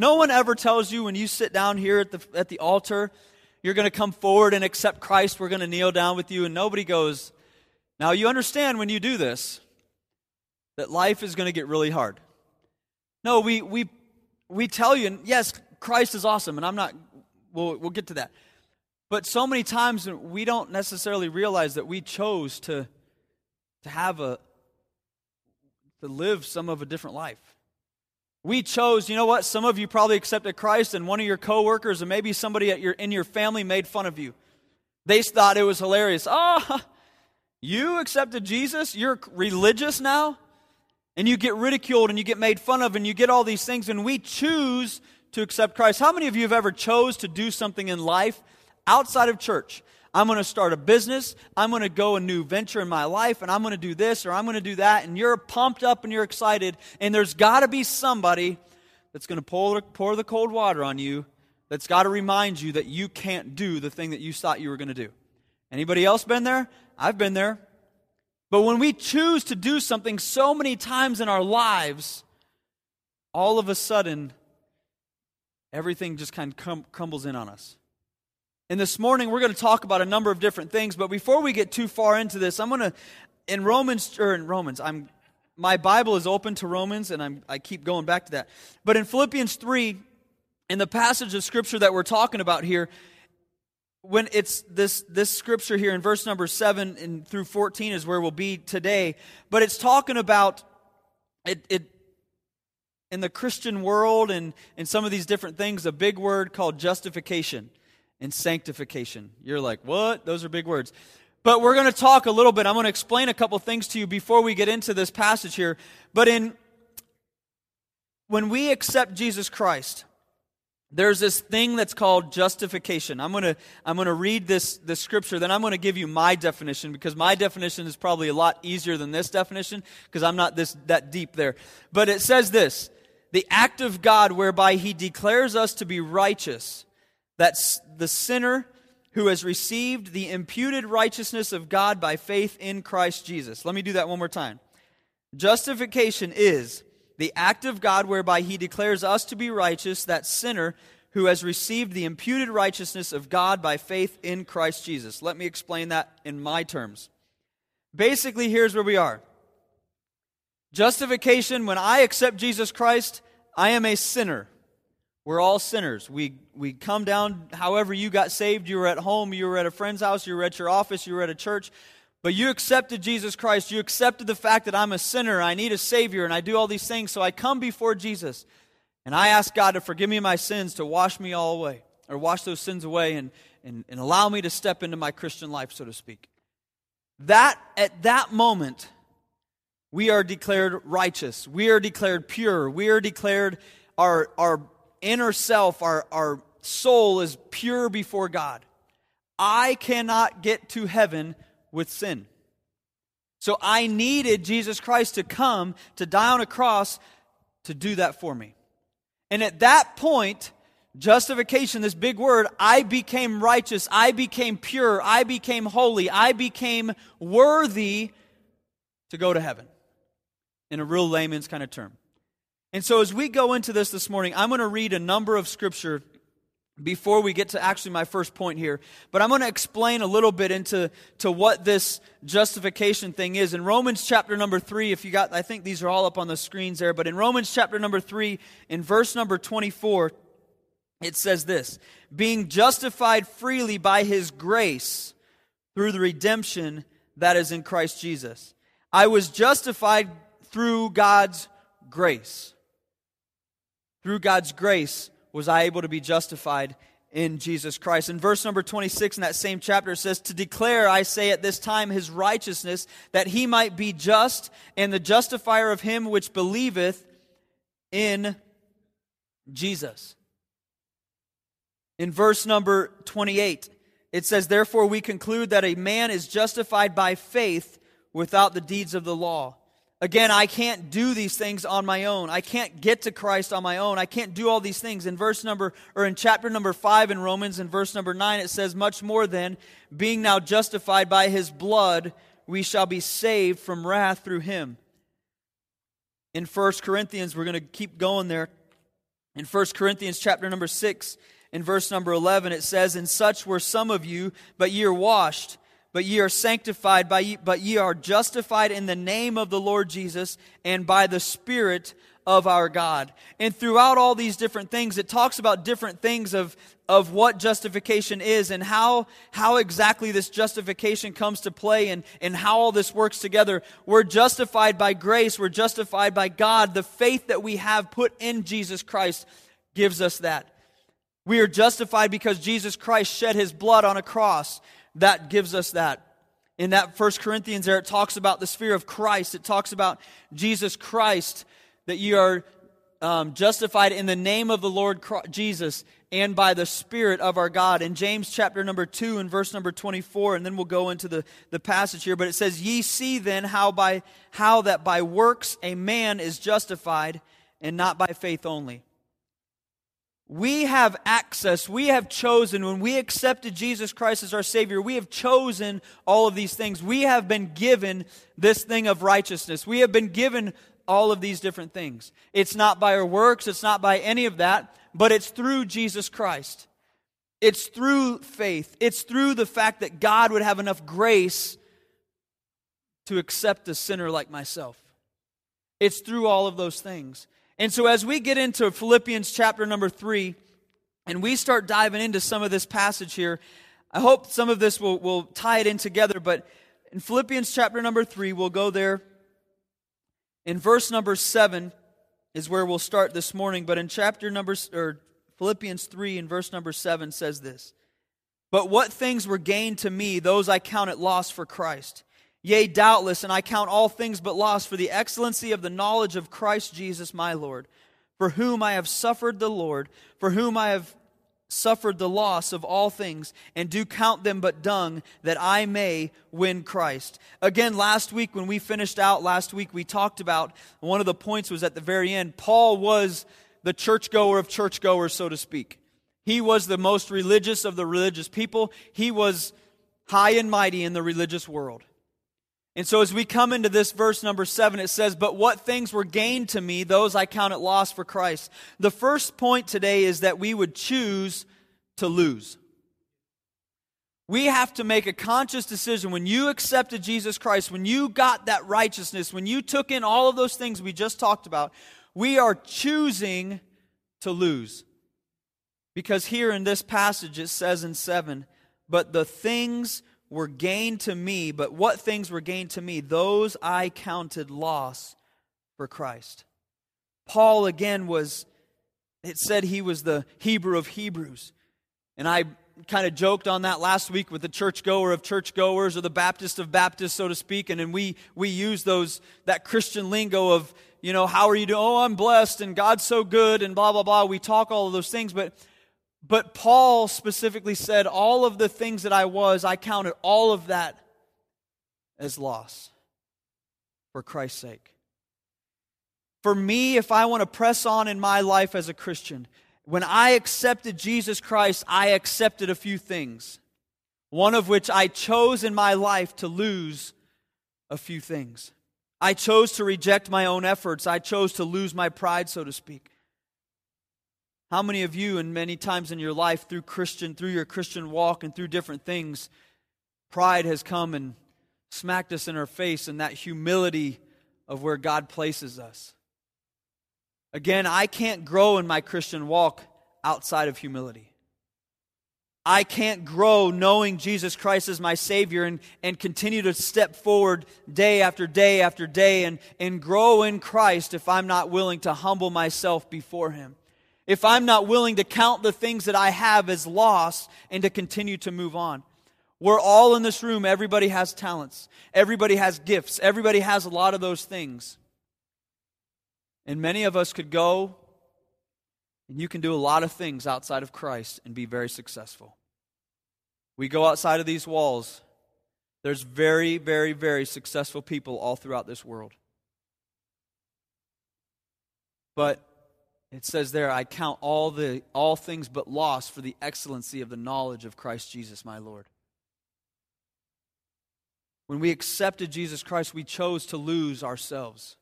No one ever tells you when you sit down here at the, at the altar, you're going to come forward and accept Christ. We're going to kneel down with you. And nobody goes, Now you understand when you do this that life is going to get really hard. No, we, we, we tell you, and yes, Christ is awesome, and I'm not, we'll, we'll get to that. But so many times uh, we don't necessarily realize that we chose to, to have a, to live some of a different life. We chose, you know what? Some of you probably accepted Christ, and one of your coworkers, and maybe somebody at your, in your family made fun of you. They thought it was hilarious. Oh, you accepted Jesus? You're religious now? And you get ridiculed and you get made fun of and you get all these things, and we choose to accept Christ. How many of you have ever chose to do something in life outside of church? I'm going to start a business. I'm going to go a new venture in my life, and I'm going to do this or I'm going to do that. And you're pumped up and you're excited. And there's got to be somebody that's going to pour, pour the cold water on you that's got to remind you that you can't do the thing that you thought you were going to do. Anybody else been there? I've been there. But when we choose to do something so many times in our lives, all of a sudden, everything just kind of crumbles in on us. And this morning we're going to talk about a number of different things, but before we get too far into this, I'm going to in Romans or in Romans, I'm my Bible is open to Romans and I'm I keep going back to that. But in Philippians 3, in the passage of scripture that we're talking about here, when it's this this scripture here in verse number 7 and through 14 is where we'll be today, but it's talking about it, it in the Christian world and in some of these different things, a big word called justification and sanctification. You're like, what? Those are big words. But we're going to talk a little bit. I'm going to explain a couple things to you before we get into this passage here. But in when we accept Jesus Christ, there's this thing that's called justification. I'm going to I'm going to read this this scripture then I'm going to give you my definition because my definition is probably a lot easier than this definition because I'm not this that deep there. But it says this, the act of God whereby he declares us to be righteous that's the sinner who has received the imputed righteousness of God by faith in Christ Jesus. Let me do that one more time. Justification is the act of God whereby he declares us to be righteous, that sinner who has received the imputed righteousness of God by faith in Christ Jesus. Let me explain that in my terms. Basically, here's where we are. Justification, when I accept Jesus Christ, I am a sinner. We're all sinners. We, we come down however you got saved. You were at home, you were at a friend's house, you were at your office, you were at a church. But you accepted Jesus Christ. You accepted the fact that I'm a sinner, I need a Savior, and I do all these things. So I come before Jesus and I ask God to forgive me my sins, to wash me all away, or wash those sins away, and, and, and allow me to step into my Christian life, so to speak. That, at that moment, we are declared righteous. We are declared pure. We are declared our, our inner self, our, our soul is pure before God. I cannot get to heaven with sin. So I needed Jesus Christ to come to die on a cross to do that for me. And at that point, justification, this big word, I became righteous, I became pure, I became holy, I became worthy to go to heaven. In a real layman's kind of term. And so, as we go into this this morning, I'm going to read a number of scripture before we get to actually my first point here. But I'm going to explain a little bit into to what this justification thing is. In Romans chapter number 3, if you got, I think these are all up on the screens there, but in Romans chapter number 3, in verse number 24, it says this Being justified freely by his grace through the redemption that is in Christ Jesus. I was justified through God's grace. Through God's grace was I able to be justified in Jesus Christ. In verse number 26 in that same chapter, it says, To declare, I say at this time, his righteousness, that he might be just and the justifier of him which believeth in Jesus. In verse number 28, it says, Therefore we conclude that a man is justified by faith without the deeds of the law. Again, I can't do these things on my own. I can't get to Christ on my own. I can't do all these things. In verse number, or in chapter number 5 in Romans, in verse number 9, it says, Much more than, being now justified by his blood, we shall be saved from wrath through him. In 1 Corinthians, we're going to keep going there. In 1 Corinthians chapter number 6, in verse number 11, it says, And such were some of you, but ye are washed, but ye are sanctified, by ye, but ye are justified in the name of the Lord Jesus and by the Spirit of our God. And throughout all these different things, it talks about different things of, of what justification is and how, how exactly this justification comes to play and, and how all this works together. We're justified by grace. We're justified by God. The faith that we have put in Jesus Christ gives us that. We are justified because Jesus Christ shed his blood on a cross. That gives us that. In that First Corinthians there, it talks about the sphere of Christ. It talks about Jesus Christ, that you are um, justified in the name of the Lord Jesus and by the Spirit of our God. In James chapter number 2 and verse number 24, and then we'll go into the, the passage here, but it says, Ye see then how by how that by works a man is justified, and not by faith only we have access, we have chosen, when we accepted Jesus Christ as our Savior, we have chosen all of these things. We have been given this thing of righteousness. We have been given all of these different things. It's not by our works, it's not by any of that, but it's through Jesus Christ. It's through faith. It's through the fact that God would have enough grace to accept a sinner like myself. It's through all of those things. And so, as we get into Philippians chapter number three, and we start diving into some of this passage here, I hope some of this will, will tie it in together. But in Philippians chapter number three, we'll go there. In verse number seven is where we'll start this morning. But in chapter number, or Philippians 3 in verse number 7 says this But what things were gained to me, those I count it loss for Christ. Yea, doubtless, and I count all things but loss for the excellency of the knowledge of Christ Jesus my Lord, for whom I have suffered the Lord, for whom I have suffered the loss of all things, and do count them but dung, that I may win Christ. Again, last week, when we finished out last week, we talked about one of the points was at the very end. Paul was the churchgoer of churchgoers, so to speak. He was the most religious of the religious people. He was high and mighty in the religious world. And so, as we come into this verse number seven, it says, But what things were gained to me, those I count it loss for Christ. The first point today is that we would choose to lose. We have to make a conscious decision when you accepted Jesus Christ, when you got that righteousness, when you took in all of those things we just talked about, we are choosing to lose. Because here in this passage it says in 7 But the things were gained to me, but what things were gained to me, those I counted loss for Christ. Paul again was, it said he was the Hebrew of Hebrews. And I kind of joked on that last week with the churchgoer of churchgoers or the Baptist of Baptists, so to speak. And then we, we use those, that Christian lingo of, you know, how are you doing? Oh, I'm blessed and God's so good and blah, blah, blah. We talk all of those things. But but Paul specifically said, All of the things that I was, I counted all of that as loss for Christ's sake. For me, if I want to press on in my life as a Christian, when I accepted Jesus Christ, I accepted a few things. One of which I chose in my life to lose a few things. I chose to reject my own efforts. I chose to lose my pride, so to speak. How many of you, and many times in your life, through Christian, through your Christian walk and through different things, pride has come and smacked us in our face, and that humility of where God places us. Again, I can't grow in my Christian walk outside of humility. I can't grow knowing Jesus Christ as my Savior and, and continue to step forward day after day after day and, and grow in Christ if I'm not willing to humble myself before Him if I'm not willing to count the things that I have as loss and to continue to move on. We're all in this room, everybody has talents, everybody has gifts, everybody has a lot of those things. And many of us could go and you can do a lot of things outside of Christ and be very successful. We go outside of these walls, there's very, very, very successful people all throughout this world. But it says there, I count all, the, all things but loss for the excellency of the knowledge of Christ Jesus my Lord. When we accepted Jesus Christ, we chose to lose ourselves.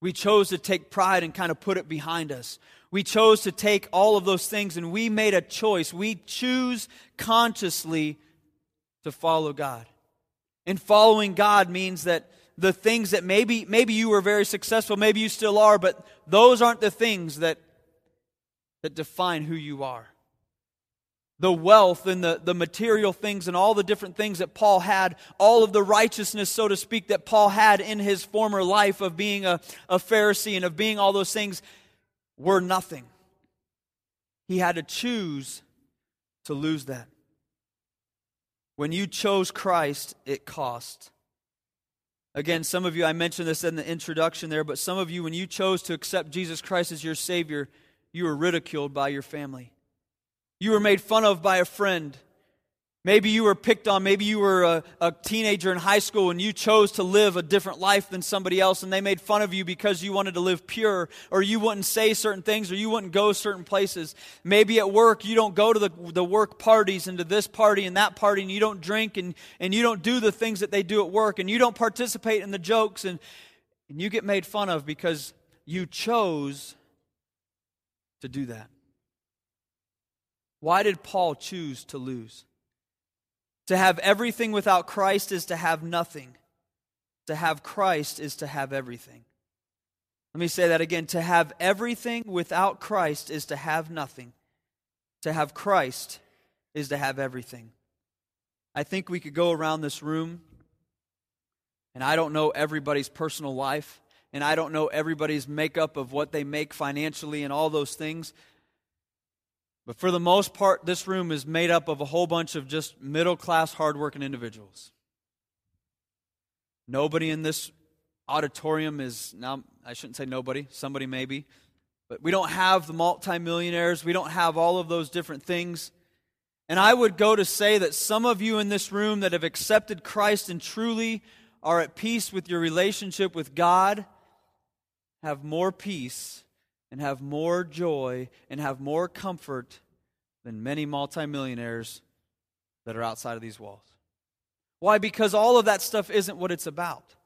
We chose to take pride and kind of put it behind us. We chose to take all of those things and we made a choice. We choose consciously to follow God. And following God means that the things that maybe maybe you were very successful, maybe you still are, but those aren't the things that that define who you are. The wealth and the, the material things and all the different things that Paul had, all of the righteousness, so to speak, that Paul had in his former life of being a, a Pharisee and of being all those things, were nothing. He had to choose to lose that. When you chose Christ, it cost. Again, some of you, I mentioned this in the introduction there, but some of you, when you chose to accept Jesus Christ as your Savior, you were ridiculed by your family. You were made fun of by a friend. Maybe you were picked on. Maybe you were a, a, teenager in high school and you chose to live a different life than somebody else and they made fun of you because you wanted to live pure or you wouldn't say certain things or you wouldn't go certain places. Maybe at work you don't go to the, the work parties and to this party and that party and you don't drink and, and you don't do the things that they do at work and you don't participate in the jokes and, and you get made fun of because you chose to do that. Why did Paul choose to lose? To have everything without Christ is to have nothing. To have Christ is to have everything. Let me say that again. To have everything without Christ is to have nothing. To have Christ is to have everything. I think we could go around this room, and I don't know everybody's personal life, and I don't know everybody's makeup of what they make financially and all those things. But for the most part, this room is made up of a whole bunch of just middle class, hardworking individuals. Nobody in this auditorium is, now, I shouldn't say nobody, somebody maybe, but we don't have the multimillionaires. We don't have all of those different things. And I would go to say that some of you in this room that have accepted Christ and truly are at peace with your relationship with God have more peace and have more joy and have more comfort than many multimillionaires that are outside of these walls. Why? Because all of that stuff isn't what it's about.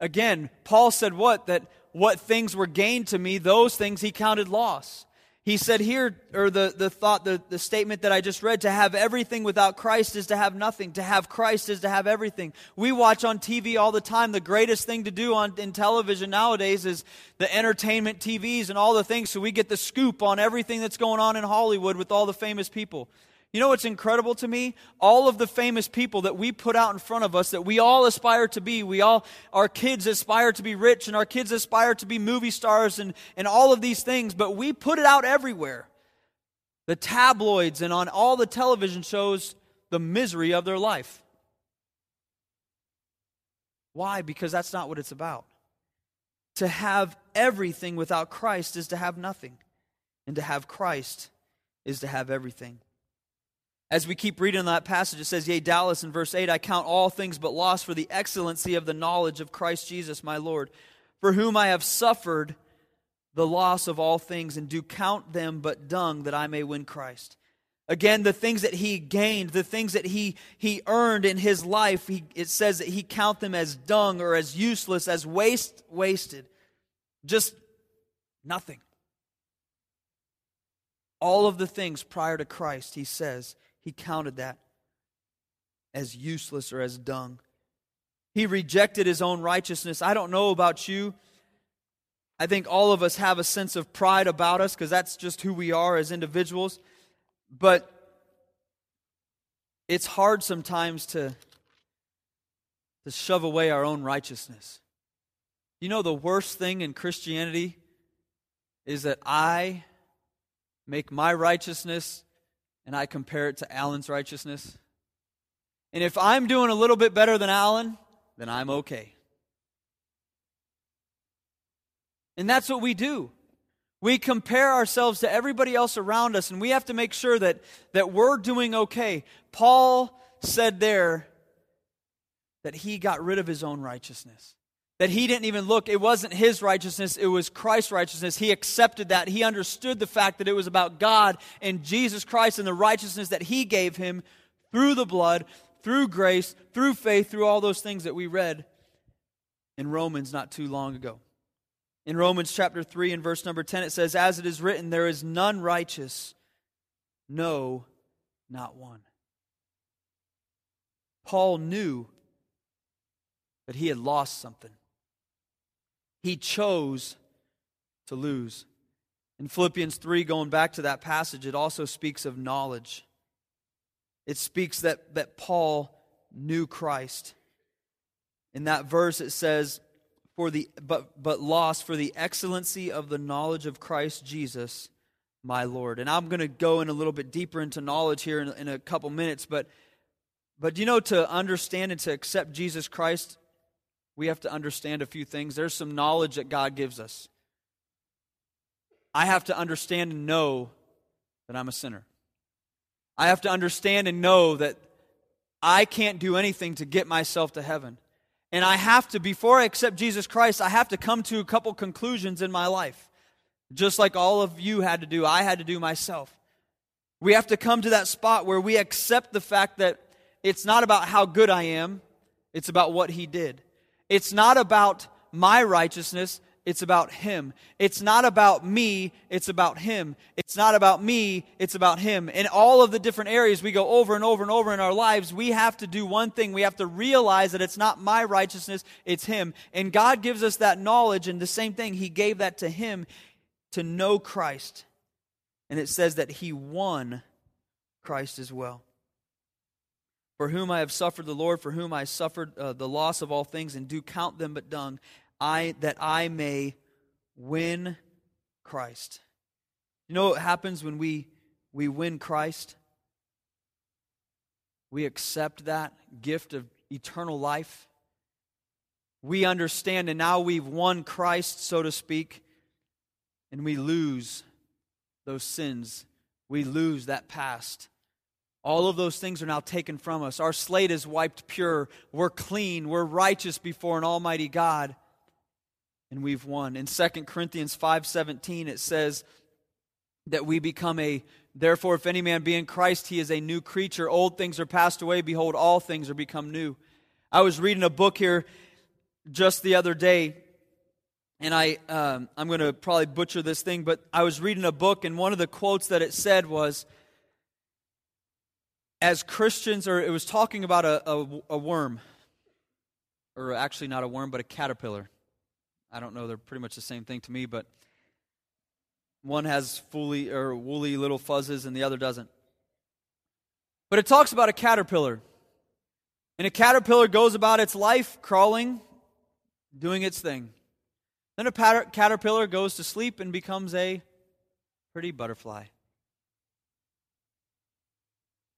Again, Paul said what? That what things were gained to me, those things he counted loss. He said here, or the, the thought, the, the statement that I just read, to have everything without Christ is to have nothing. To have Christ is to have everything. We watch on TV all the time. The greatest thing to do on, in television nowadays is the entertainment TVs and all the things, so we get the scoop on everything that's going on in Hollywood with all the famous people. You know what's incredible to me? All of the famous people that we put out in front of us that we all aspire to be. We all, our kids aspire to be rich and our kids aspire to be movie stars and, and all of these things, but we put it out everywhere. The tabloids and on all the television shows, the misery of their life. Why? Because that's not what it's about. To have everything without Christ is to have nothing, and to have Christ is to have everything. As we keep reading that passage, it says, Yea, doubtless in verse 8, I count all things but loss for the excellency of the knowledge of Christ Jesus my Lord, for whom I have suffered the loss of all things, and do count them but dung that I may win Christ. Again, the things that he gained, the things that he, he earned in his life, he, it says that he count them as dung or as useless, as waste, wasted. Just nothing. All of the things prior to Christ, he says, he counted that as useless or as dung. He rejected his own righteousness. I don't know about you. I think all of us have a sense of pride about us because that's just who we are as individuals. But it's hard sometimes to, to shove away our own righteousness. You know, the worst thing in Christianity is that I make my righteousness and I compare it to Alan's righteousness. And if I'm doing a little bit better than Alan, then I'm okay. And that's what we do. We compare ourselves to everybody else around us, and we have to make sure that, that we're doing okay. Paul said there that he got rid of his own righteousness that he didn't even look. It wasn't his righteousness, it was Christ's righteousness. He accepted that. He understood the fact that it was about God and Jesus Christ and the righteousness that he gave him through the blood, through grace, through faith, through all those things that we read in Romans not too long ago. In Romans chapter 3 and verse number 10, it says, As it is written, there is none righteous, no, not one. Paul knew that he had lost something. He chose to lose. In Philippians 3, going back to that passage, it also speaks of knowledge. It speaks that, that Paul knew Christ. In that verse, it says, for the, but, but lost for the excellency of the knowledge of Christ Jesus, my Lord. And I'm going to go in a little bit deeper into knowledge here in, in a couple minutes, but, but you know, to understand and to accept Jesus Christ, we have to understand a few things. There's some knowledge that God gives us. I have to understand and know that I'm a sinner. I have to understand and know that I can't do anything to get myself to heaven. And I have to, before I accept Jesus Christ, I have to come to a couple conclusions in my life. Just like all of you had to do, I had to do myself. We have to come to that spot where we accept the fact that it's not about how good I am, it's about what He did. It's not about my righteousness, it's about Him. It's not about me, it's about Him. It's not about me, it's about Him. In all of the different areas we go over and over and over in our lives, we have to do one thing. We have to realize that it's not my righteousness, it's Him. And God gives us that knowledge, and the same thing, He gave that to Him to know Christ. And it says that He won Christ as well. For whom I have suffered the Lord, for whom I suffered uh, the loss of all things, and do count them but dung, I that I may win Christ. You know what happens when we we win Christ? We accept that gift of eternal life. We understand, and now we've won Christ, so to speak, and we lose those sins. We lose that past. All of those things are now taken from us. Our slate is wiped pure. We're clean. We're righteous before an almighty God and we've won. In 2 Corinthians 5:17 it says that we become a therefore if any man be in Christ he is a new creature old things are passed away behold all things are become new. I was reading a book here just the other day and I um, I'm going to probably butcher this thing but I was reading a book and one of the quotes that it said was as Christians or it was talking about a, a, a worm or actually not a worm but a caterpillar I don't know, they're pretty much the same thing to me, but one has fully or woolly little fuzzes and the other doesn't. But it talks about a caterpillar. And a caterpillar goes about its life crawling, doing its thing. Then a caterpillar goes to sleep and becomes a pretty butterfly.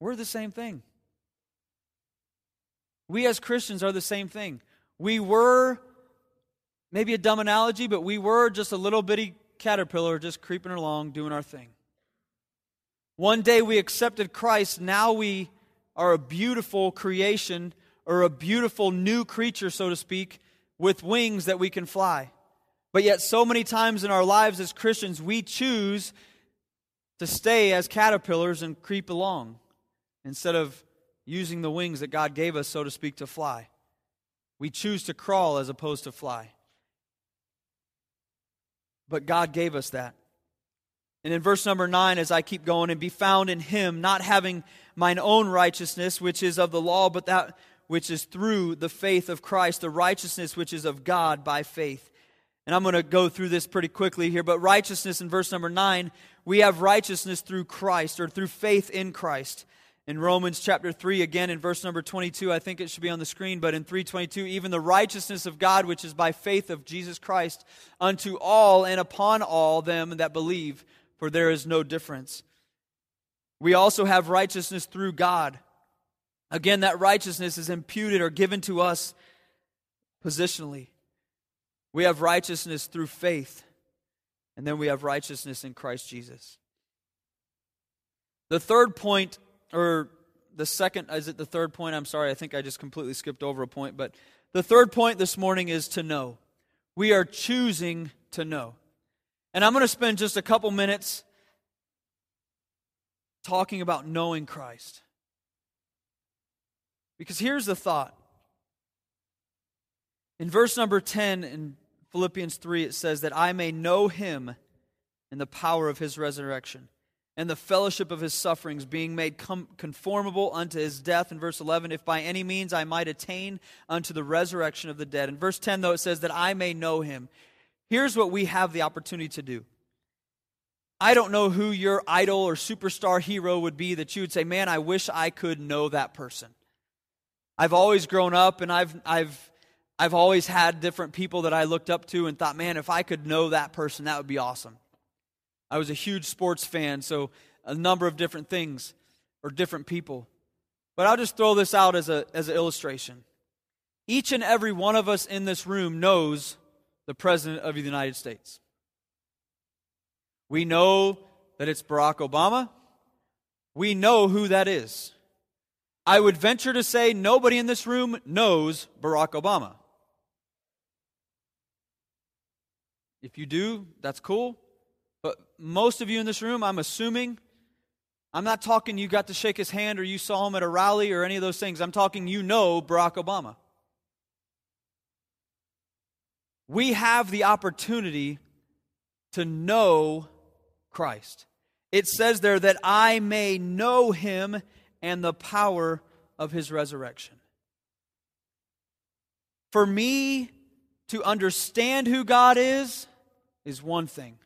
We're the same thing. We as Christians are the same thing. We were maybe a dumb analogy, but we were just a little bitty caterpillar just creeping along, doing our thing. One day we accepted Christ. Now we are a beautiful creation or a beautiful new creature, so to speak, with wings that we can fly. But yet, so many times in our lives as Christians, we choose to stay as caterpillars and creep along instead of using the wings that God gave us, so to speak, to fly. We choose to crawl as opposed to fly. But God gave us that. And in verse number nine, as I keep going, and be found in him, not having mine own righteousness, which is of the law, but that which is through the faith of Christ, the righteousness which is of God by faith. And I'm going to go through this pretty quickly here, but righteousness in verse number nine, we have righteousness through Christ or through faith in Christ in Romans chapter 3 again in verse number 22 I think it should be on the screen but in 322 even the righteousness of God which is by faith of Jesus Christ unto all and upon all them that believe for there is no difference. We also have righteousness through God. Again that righteousness is imputed or given to us positionally. We have righteousness through faith and then we have righteousness in Christ Jesus. The third point or the second, is it the third point? I'm sorry, I think I just completely skipped over a point. But the third point this morning is to know. We are choosing to know. And I'm going to spend just a couple minutes talking about knowing Christ. Because here's the thought. In verse number 10 in Philippians 3, it says that I may know him in the power of his resurrection and the fellowship of his sufferings, being made conformable unto his death. In verse 11, if by any means I might attain unto the resurrection of the dead. In verse 10, though, it says that I may know him. Here's what we have the opportunity to do. I don't know who your idol or superstar hero would be that you would say, man, I wish I could know that person. I've always grown up and I've, I've, I've always had different people that I looked up to and thought, man, if I could know that person, that would be awesome. I was a huge sports fan, so a number of different things or different people. But I'll just throw this out as, a, as an illustration. Each and every one of us in this room knows the President of the United States. We know that it's Barack Obama. We know who that is. I would venture to say nobody in this room knows Barack Obama. If you do, that's cool. Most of you in this room, I'm assuming, I'm not talking you got to shake his hand or you saw him at a rally or any of those things. I'm talking you know Barack Obama. We have the opportunity to know Christ. It says there that I may know him and the power of his resurrection. For me to understand who God is, is one thing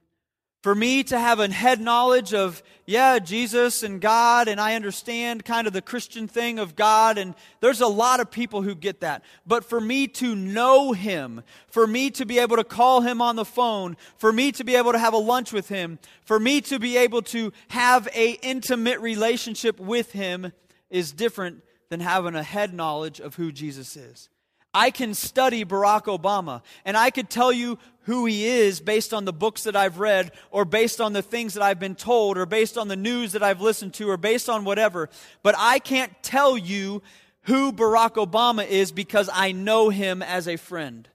for me to have a head knowledge of, yeah, Jesus and God, and I understand kind of the Christian thing of God, and there's a lot of people who get that. But for me to know Him, for me to be able to call Him on the phone, for me to be able to have a lunch with Him, for me to be able to have a intimate relationship with Him is different than having a head knowledge of who Jesus is. I can study Barack Obama and I could tell you who he is based on the books that I've read or based on the things that I've been told or based on the news that I've listened to or based on whatever. But I can't tell you who Barack Obama is because I know him as a friend.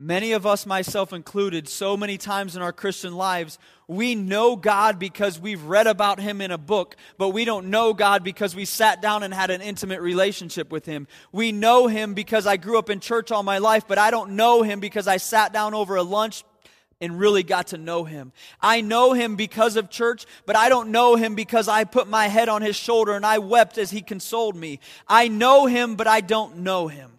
Many of us, myself included, so many times in our Christian lives, we know God because we've read about Him in a book, but we don't know God because we sat down and had an intimate relationship with Him. We know Him because I grew up in church all my life, but I don't know Him because I sat down over a lunch and really got to know Him. I know Him because of church, but I don't know Him because I put my head on His shoulder and I wept as He consoled me. I know Him, but I don't know Him.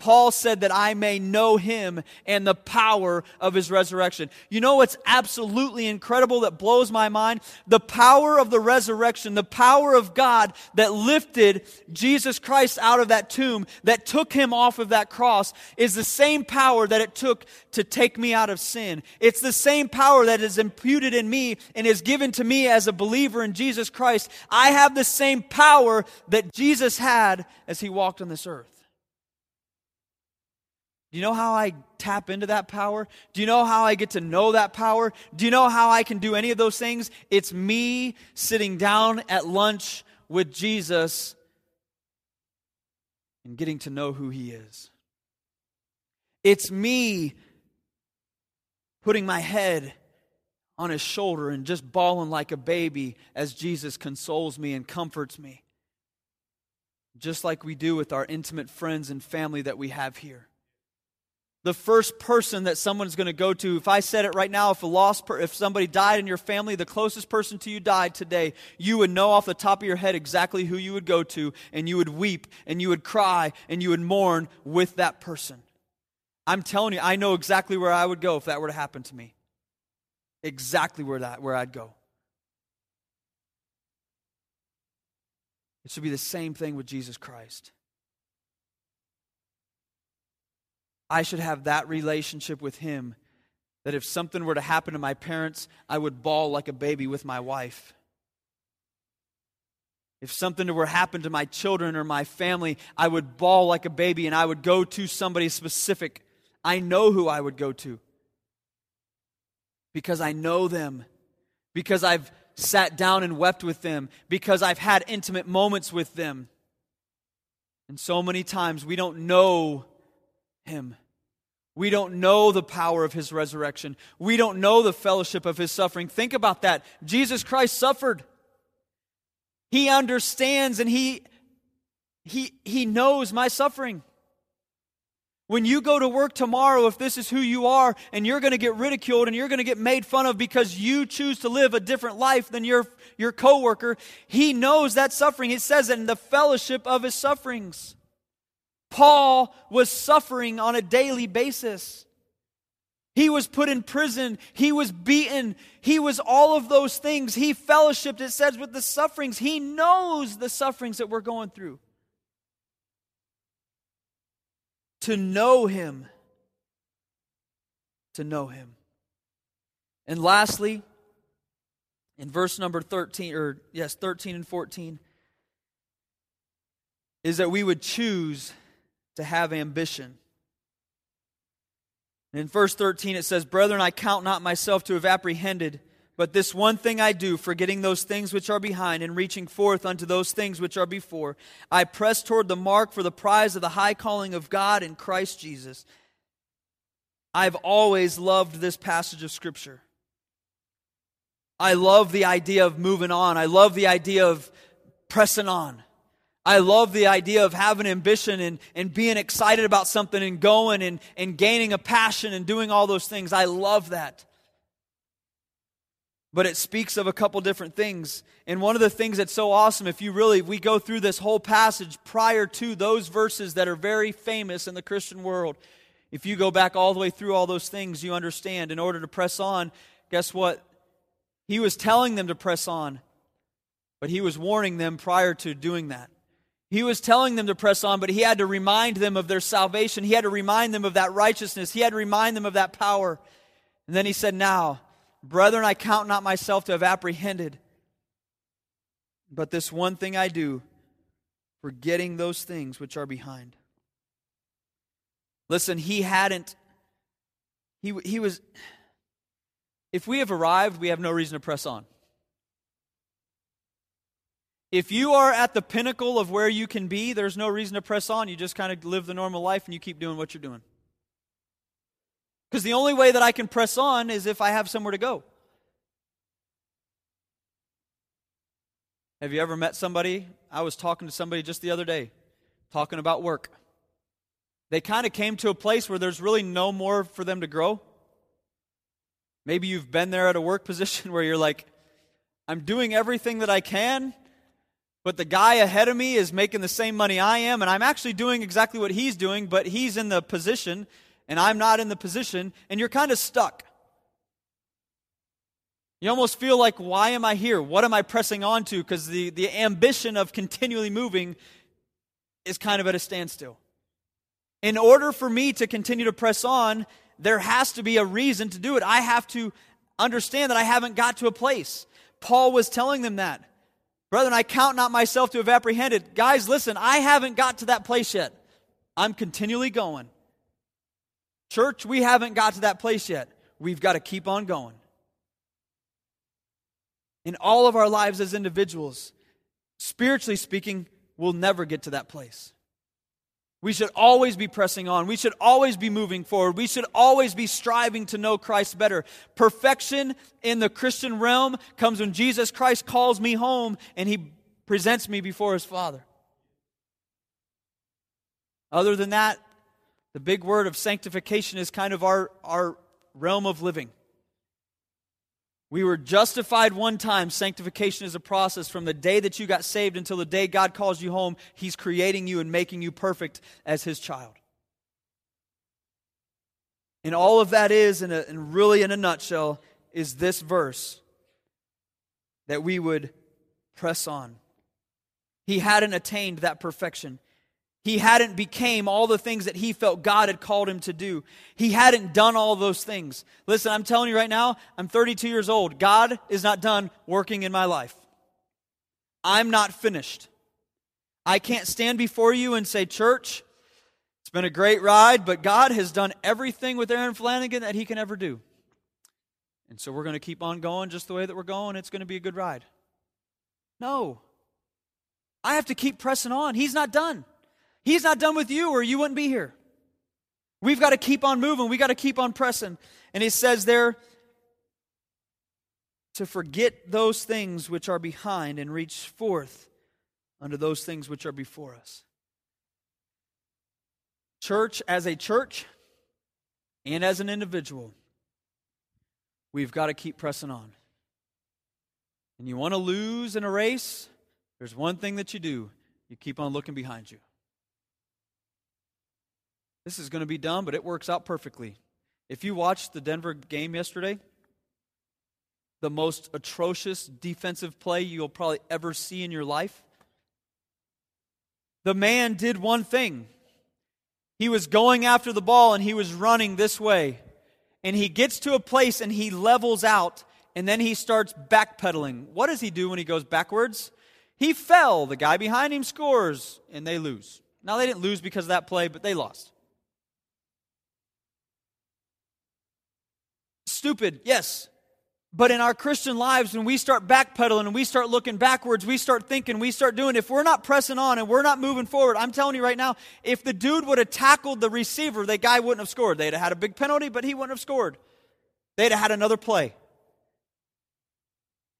Paul said that I may know him and the power of his resurrection. You know what's absolutely incredible that blows my mind? The power of the resurrection, the power of God that lifted Jesus Christ out of that tomb, that took him off of that cross, is the same power that it took to take me out of sin. It's the same power that is imputed in me and is given to me as a believer in Jesus Christ. I have the same power that Jesus had as he walked on this earth. Do you know how I tap into that power? Do you know how I get to know that power? Do you know how I can do any of those things? It's me sitting down at lunch with Jesus and getting to know who he is. It's me putting my head on his shoulder and just bawling like a baby as Jesus consoles me and comforts me. Just like we do with our intimate friends and family that we have here the first person that someone's going to go to. If I said it right now, if a lost, per- if somebody died in your family, the closest person to you died today, you would know off the top of your head exactly who you would go to, and you would weep, and you would cry, and you would mourn with that person. I'm telling you, I know exactly where I would go if that were to happen to me. Exactly where that where I'd go. It should be the same thing with Jesus Christ. I should have that relationship with Him that if something were to happen to my parents, I would bawl like a baby with my wife. If something were to happen to my children or my family, I would bawl like a baby and I would go to somebody specific. I know who I would go to because I know them, because I've sat down and wept with them, because I've had intimate moments with them. And so many times we don't know him. We don't know the power of his resurrection. We don't know the fellowship of his suffering. Think about that. Jesus Christ suffered. He understands and he he he knows my suffering. When you go to work tomorrow, if this is who you are, and you're going to get ridiculed and you're going to get made fun of because you choose to live a different life than your, your coworker, he knows that suffering. It says it in the fellowship of his sufferings. Paul was suffering on a daily basis. He was put in prison. He was beaten. He was all of those things. He fellowshipped, it says, with the sufferings. He knows the sufferings that we're going through. to know him. To know him. And lastly, in verse number 13, or yes, 13 and 14, is that we would choose to have ambition. In verse 13, it says, Brethren, I count not myself to have apprehended. But this one thing I do, forgetting those things which are behind and reaching forth unto those things which are before, I press toward the mark for the prize of the high calling of God in Christ Jesus. I've always loved this passage of Scripture. I love the idea of moving on. I love the idea of pressing on. I love the idea of having ambition and, and being excited about something and going and, and gaining a passion and doing all those things. I love that but it speaks of a couple different things. And one of the things that's so awesome, if you really, we go through this whole passage prior to those verses that are very famous in the Christian world. If you go back all the way through all those things, you understand in order to press on, guess what? He was telling them to press on, but he was warning them prior to doing that. He was telling them to press on, but he had to remind them of their salvation. He had to remind them of that righteousness. He had to remind them of that power. And then he said, Now, Brethren, I count not myself to have apprehended, but this one thing I do, forgetting those things which are behind. Listen, he hadn't, he, he was, if we have arrived, we have no reason to press on. If you are at the pinnacle of where you can be, there's no reason to press on. You just kind of live the normal life and you keep doing what you're doing. Because the only way that I can press on is if I have somewhere to go. Have you ever met somebody? I was talking to somebody just the other day, talking about work. They kind of came to a place where there's really no more for them to grow. Maybe you've been there at a work position where you're like, I'm doing everything that I can, but the guy ahead of me is making the same money I am, and I'm actually doing exactly what he's doing, but he's in the position and I'm not in the position, and you're kind of stuck. You almost feel like, why am I here? What am I pressing on to? Because the, the ambition of continually moving is kind of at a standstill. In order for me to continue to press on, there has to be a reason to do it. I have to understand that I haven't got to a place. Paul was telling them that. Brethren, I count not myself to have apprehended. Guys, listen, I haven't got to that place yet. I'm continually going. Church, we haven't got to that place yet. We've got to keep on going. In all of our lives as individuals, spiritually speaking, we'll never get to that place. We should always be pressing on. We should always be moving forward. We should always be striving to know Christ better. Perfection in the Christian realm comes when Jesus Christ calls me home and he presents me before his Father. Other than that, the big word of sanctification is kind of our, our realm of living. We were justified one time. Sanctification is a process from the day that you got saved until the day God calls you home. He's creating you and making you perfect as His child. And all of that is, in a, and really in a nutshell, is this verse that we would press on. He hadn't attained that perfection. He hadn't became all the things that he felt God had called him to do. He hadn't done all those things. Listen, I'm telling you right now, I'm 32 years old. God is not done working in my life. I'm not finished. I can't stand before you and say, Church, it's been a great ride, but God has done everything with Aaron Flanagan that he can ever do. And so we're going to keep on going just the way that we're going. It's going to be a good ride. No. I have to keep pressing on. He's not done. He's not done with you, or you wouldn't be here. We've got to keep on moving. We've got to keep on pressing. And he says there to forget those things which are behind and reach forth unto those things which are before us. church as a church and as an individual, we've got to keep pressing on. And you want to lose in a race? There's one thing that you do you keep on looking behind you. This is going to be dumb, but it works out perfectly. If you watched the Denver game yesterday, the most atrocious defensive play you'll probably ever see in your life, the man did one thing. He was going after the ball and he was running this way. And he gets to a place and he levels out and then he starts backpedaling. What does he do when he goes backwards? He fell. The guy behind him scores and they lose. Now, they didn't lose because of that play, but they lost. Stupid, yes. But in our Christian lives, when we start backpedaling and we start looking backwards, we start thinking, we start doing, if we're not pressing on and we're not moving forward, I'm telling you right now, if the dude would have tackled the receiver, the guy wouldn't have scored. They'd have had a big penalty, but he wouldn't have scored. They'd have had another play.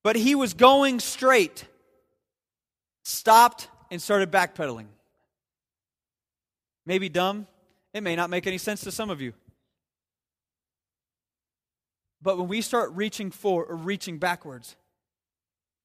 But he was going straight, stopped, and started backpedaling. Maybe dumb. It may not make any sense to some of you. But when we start reaching for or reaching backwards,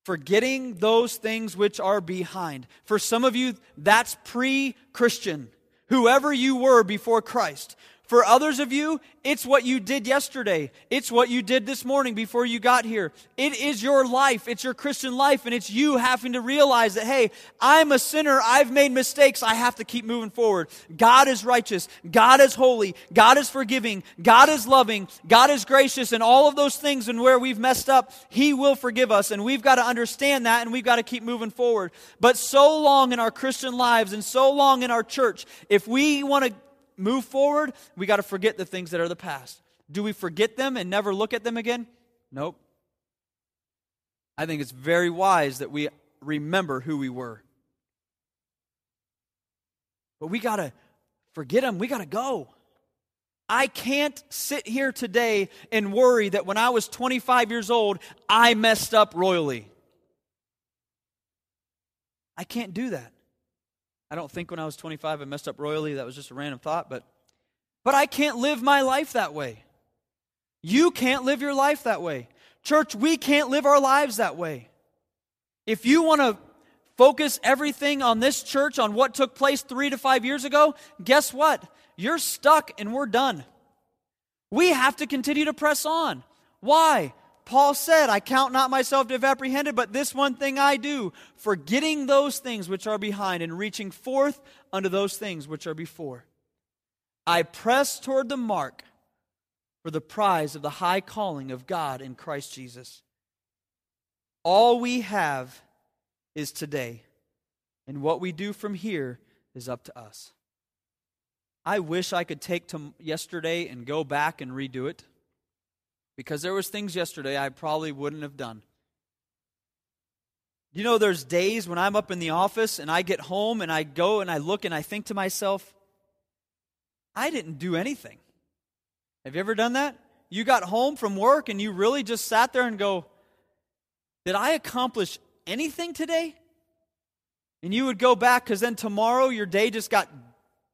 forgetting those things which are behind. For some of you, that's pre Christian. Whoever you were before Christ. For others of you, it's what you did yesterday. It's what you did this morning before you got here. It is your life. It's your Christian life. And it's you having to realize that, hey, I'm a sinner. I've made mistakes. I have to keep moving forward. God is righteous. God is holy. God is forgiving. God is loving. God is gracious. And all of those things and where we've messed up, He will forgive us. And we've got to understand that and we've got to keep moving forward. But so long in our Christian lives and so long in our church, if we want to move forward, we got to forget the things that are the past. Do we forget them and never look at them again? Nope. I think it's very wise that we remember who we were. But we got to forget them. We got to go. I can't sit here today and worry that when I was 25 years old, I messed up royally. I can't do that. I don't think when I was 25 I messed up royally. That was just a random thought, but but I can't live my life that way. You can't live your life that way. Church, we can't live our lives that way. If you want to focus everything on this church, on what took place three to five years ago, guess what? You're stuck and we're done. We have to continue to press on. Why? Paul said, I count not myself to have apprehended, but this one thing I do, forgetting those things which are behind and reaching forth unto those things which are before. I press toward the mark for the prize of the high calling of God in Christ Jesus. All we have is today, and what we do from here is up to us. I wish I could take to yesterday and go back and redo it because there was things yesterday I probably wouldn't have done. You know, there's days when I'm up in the office and I get home and I go and I look and I think to myself, I didn't do anything. Have you ever done that? You got home from work and you really just sat there and go, Did I accomplish anything today? And you would go back because then tomorrow your day just got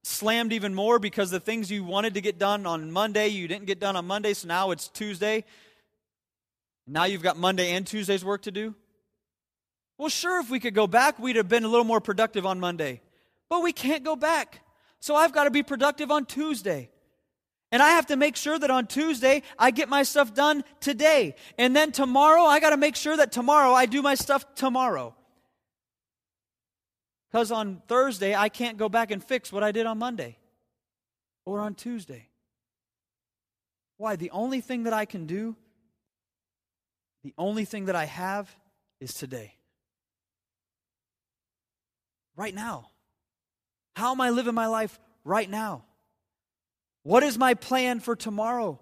slammed even more because the things you wanted to get done on Monday, you didn't get done on Monday, so now it's Tuesday. Now you've got Monday and Tuesday's work to do. Well, sure, if we could go back, we'd have been a little more productive on Monday. But we can't go back. So I've got to be productive on Tuesday. And I have to make sure that on Tuesday I get my stuff done today. And then tomorrow I got to make sure that tomorrow I do my stuff tomorrow. Because on Thursday, I can't go back and fix what I did on Monday or on Tuesday. Why? The only thing that I can do, the only thing that I have is today. Right now. How am I living my life right now? What is my plan for tomorrow?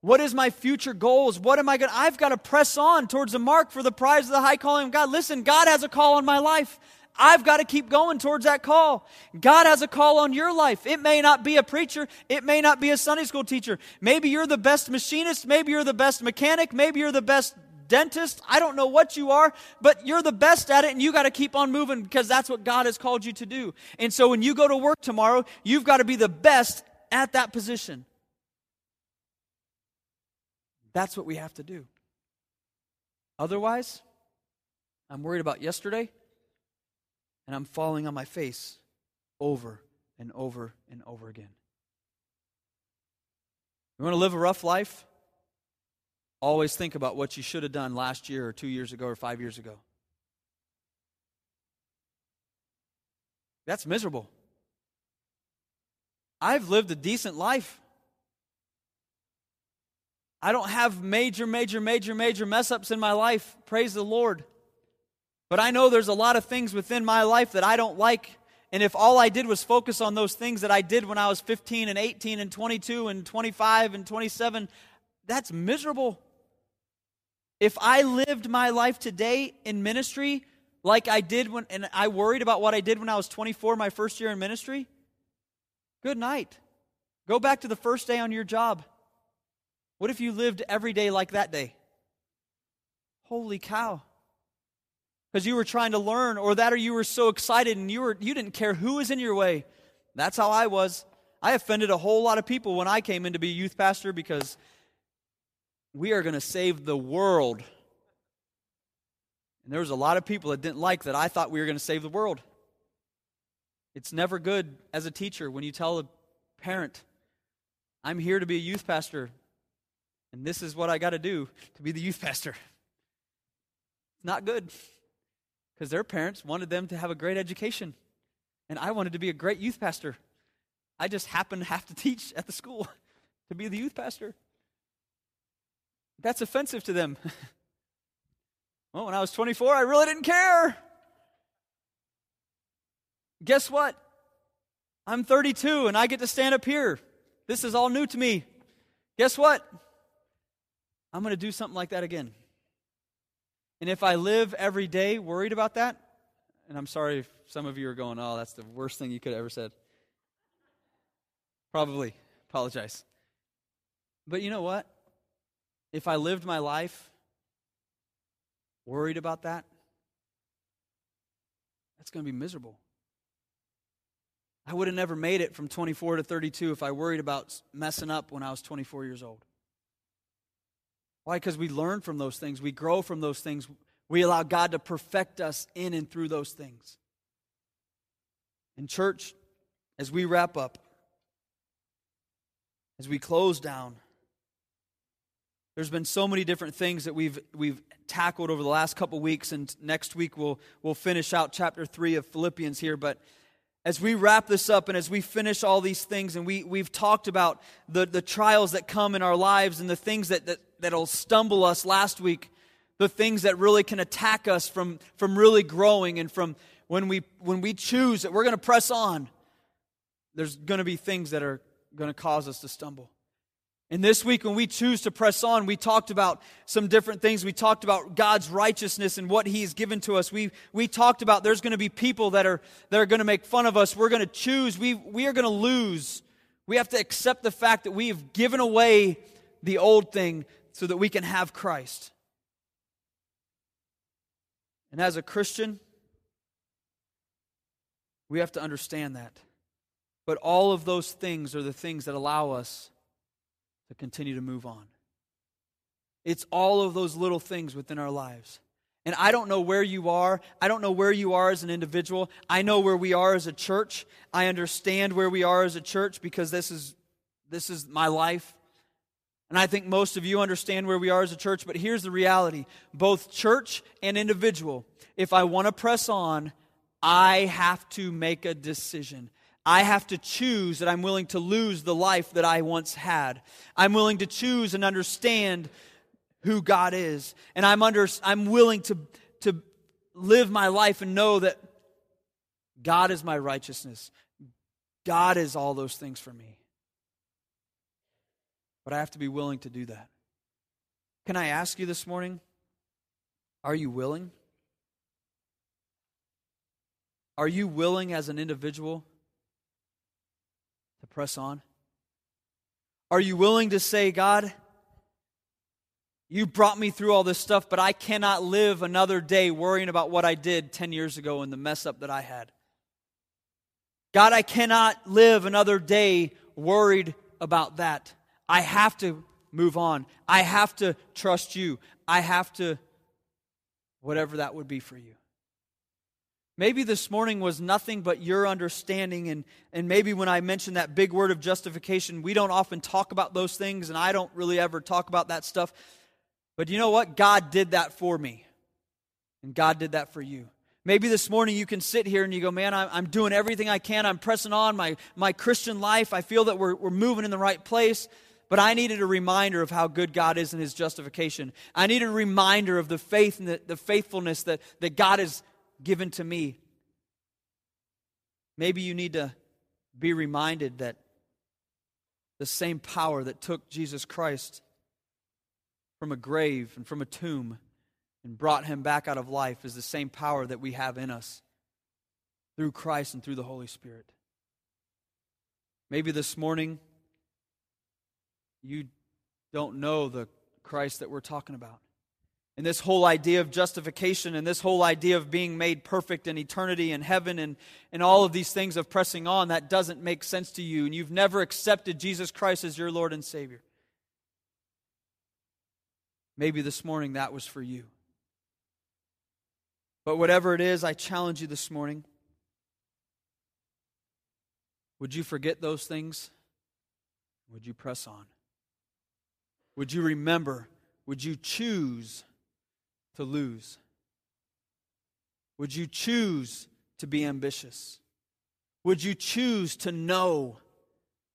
What is my future goals? What am I going to I've got to press on towards the mark for the prize of the high calling of God. Listen, God has a call on my life. I've got to keep going towards that call. God has a call on your life. It may not be a preacher, it may not be a Sunday school teacher. Maybe you're the best machinist, maybe you're the best mechanic, maybe you're the best dentist. I don't know what you are, but you're the best at it and you got to keep on moving because that's what God has called you to do. And so when you go to work tomorrow, you've got to be the best at that position. That's what we have to do. Otherwise, I'm worried about yesterday and I'm falling on my face over and over and over again. You want to live a rough life? Always think about what you should have done last year or two years ago or five years ago. That's miserable. I've lived a decent life. I don't have major, major, major, major mess ups in my life. Praise the Lord. But I know there's a lot of things within my life that I don't like. And if all I did was focus on those things that I did when I was 15 and 18 and 22 and 25 and 27, that's miserable. If I lived my life today in ministry like I did when, and I worried about what I did when I was 24, my first year in ministry, good night. Go back to the first day on your job. What if you lived every day like that day? Holy cow. Because you were trying to learn, or that, or you were so excited and you, were, you didn't care who was in your way. That's how I was. I offended a whole lot of people when I came in to be a youth pastor because we are going to save the world. And there was a lot of people that didn't like that I thought we were going to save the world. It's never good as a teacher when you tell a parent, I'm here to be a youth pastor, and this is what I got to do to be the youth pastor. Not good because their parents wanted them to have a great education, and I wanted to be a great youth pastor. I just happened to have to teach at the school to be the youth pastor. That's offensive to them. well, when I was 24, I really didn't care. Guess what? I'm 32 and I get to stand up here. This is all new to me. Guess what? I'm going to do something like that again. And if I live every day worried about that, and I'm sorry if some of you are going, oh, that's the worst thing you could have ever said. Probably. Apologize. But you know what? If I lived my life worried about that, that's going to be miserable. I would have never made it from 24 to 32 if I worried about messing up when I was 24 years old. Why? Because we learn from those things, we grow from those things, we allow God to perfect us in and through those things. In church, as we wrap up, as we close down, there's been so many different things that we've we've tackled over the last couple weeks, and next week we'll we'll finish out chapter three of Philippians here. But as we wrap this up and as we finish all these things, and we we've talked about the, the trials that come in our lives and the things that, that that'll stumble us last week, the things that really can attack us from from really growing and from when we when we choose that we're going to press on, there's going to be things that are going to cause us to stumble. And this week, when we choose to press on, we talked about some different things. We talked about God's righteousness and what He's given to us. We, we talked about there's going to be people that are, that are going to make fun of us. We're going to choose. We, we are going to lose. We have to accept the fact that we have given away the old thing so that we can have Christ. And as a Christian, we have to understand that. But all of those things are the things that allow us to continue to move on. It's all of those little things within our lives. And I don't know where you are. I don't know where you are as an individual. I know where we are as a church. I understand where we are as a church because this is this is my life. And I think most of you understand where we are as a church, but here's the reality. Both church and individual, if I want to press on, I have to make a decision. I have to choose that I'm willing to lose the life that I once had. I'm willing to choose and understand who God is. And I'm, under, I'm willing to, to live my life and know that God is my righteousness. God is all those things for me. But I have to be willing to do that. Can I ask you this morning? Are you willing? Are you willing as an individual press on? Are you willing to say, God, You brought me through all this stuff, but I cannot live another day worrying about what I did 10 years ago and the mess up that I had. God, I cannot live another day worried about that. I have to move on. I have to trust you. I have to, whatever that would be for you. Maybe this morning was nothing but your understanding, and, and maybe when I mentioned that big word of justification, we don't often talk about those things, and I don't really ever talk about that stuff. But you know what? God did that for me, and God did that for you. Maybe this morning you can sit here and you go, Man, I'm doing everything I can. I'm pressing on my, my Christian life. I feel that we're, we're moving in the right place. But I needed a reminder of how good God is in His justification. I needed a reminder of the faith and the, the faithfulness that, that God has given to me. Maybe you need to be reminded that the same power that took Jesus Christ from a grave and from a tomb and brought him back out of life is the same power that we have in us through Christ and through the Holy Spirit. Maybe this morning you don't know the Christ that we're talking about. And this whole idea of justification and this whole idea of being made perfect in eternity and heaven and, and all of these things of pressing on, that doesn't make sense to you. And you've never accepted Jesus Christ as your Lord and Savior. Maybe this morning that was for you. But whatever it is, I challenge you this morning. Would you forget those things? Would you press on? Would you remember? Would you choose to lose? Would you choose to be ambitious? Would you choose to know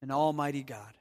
an almighty God?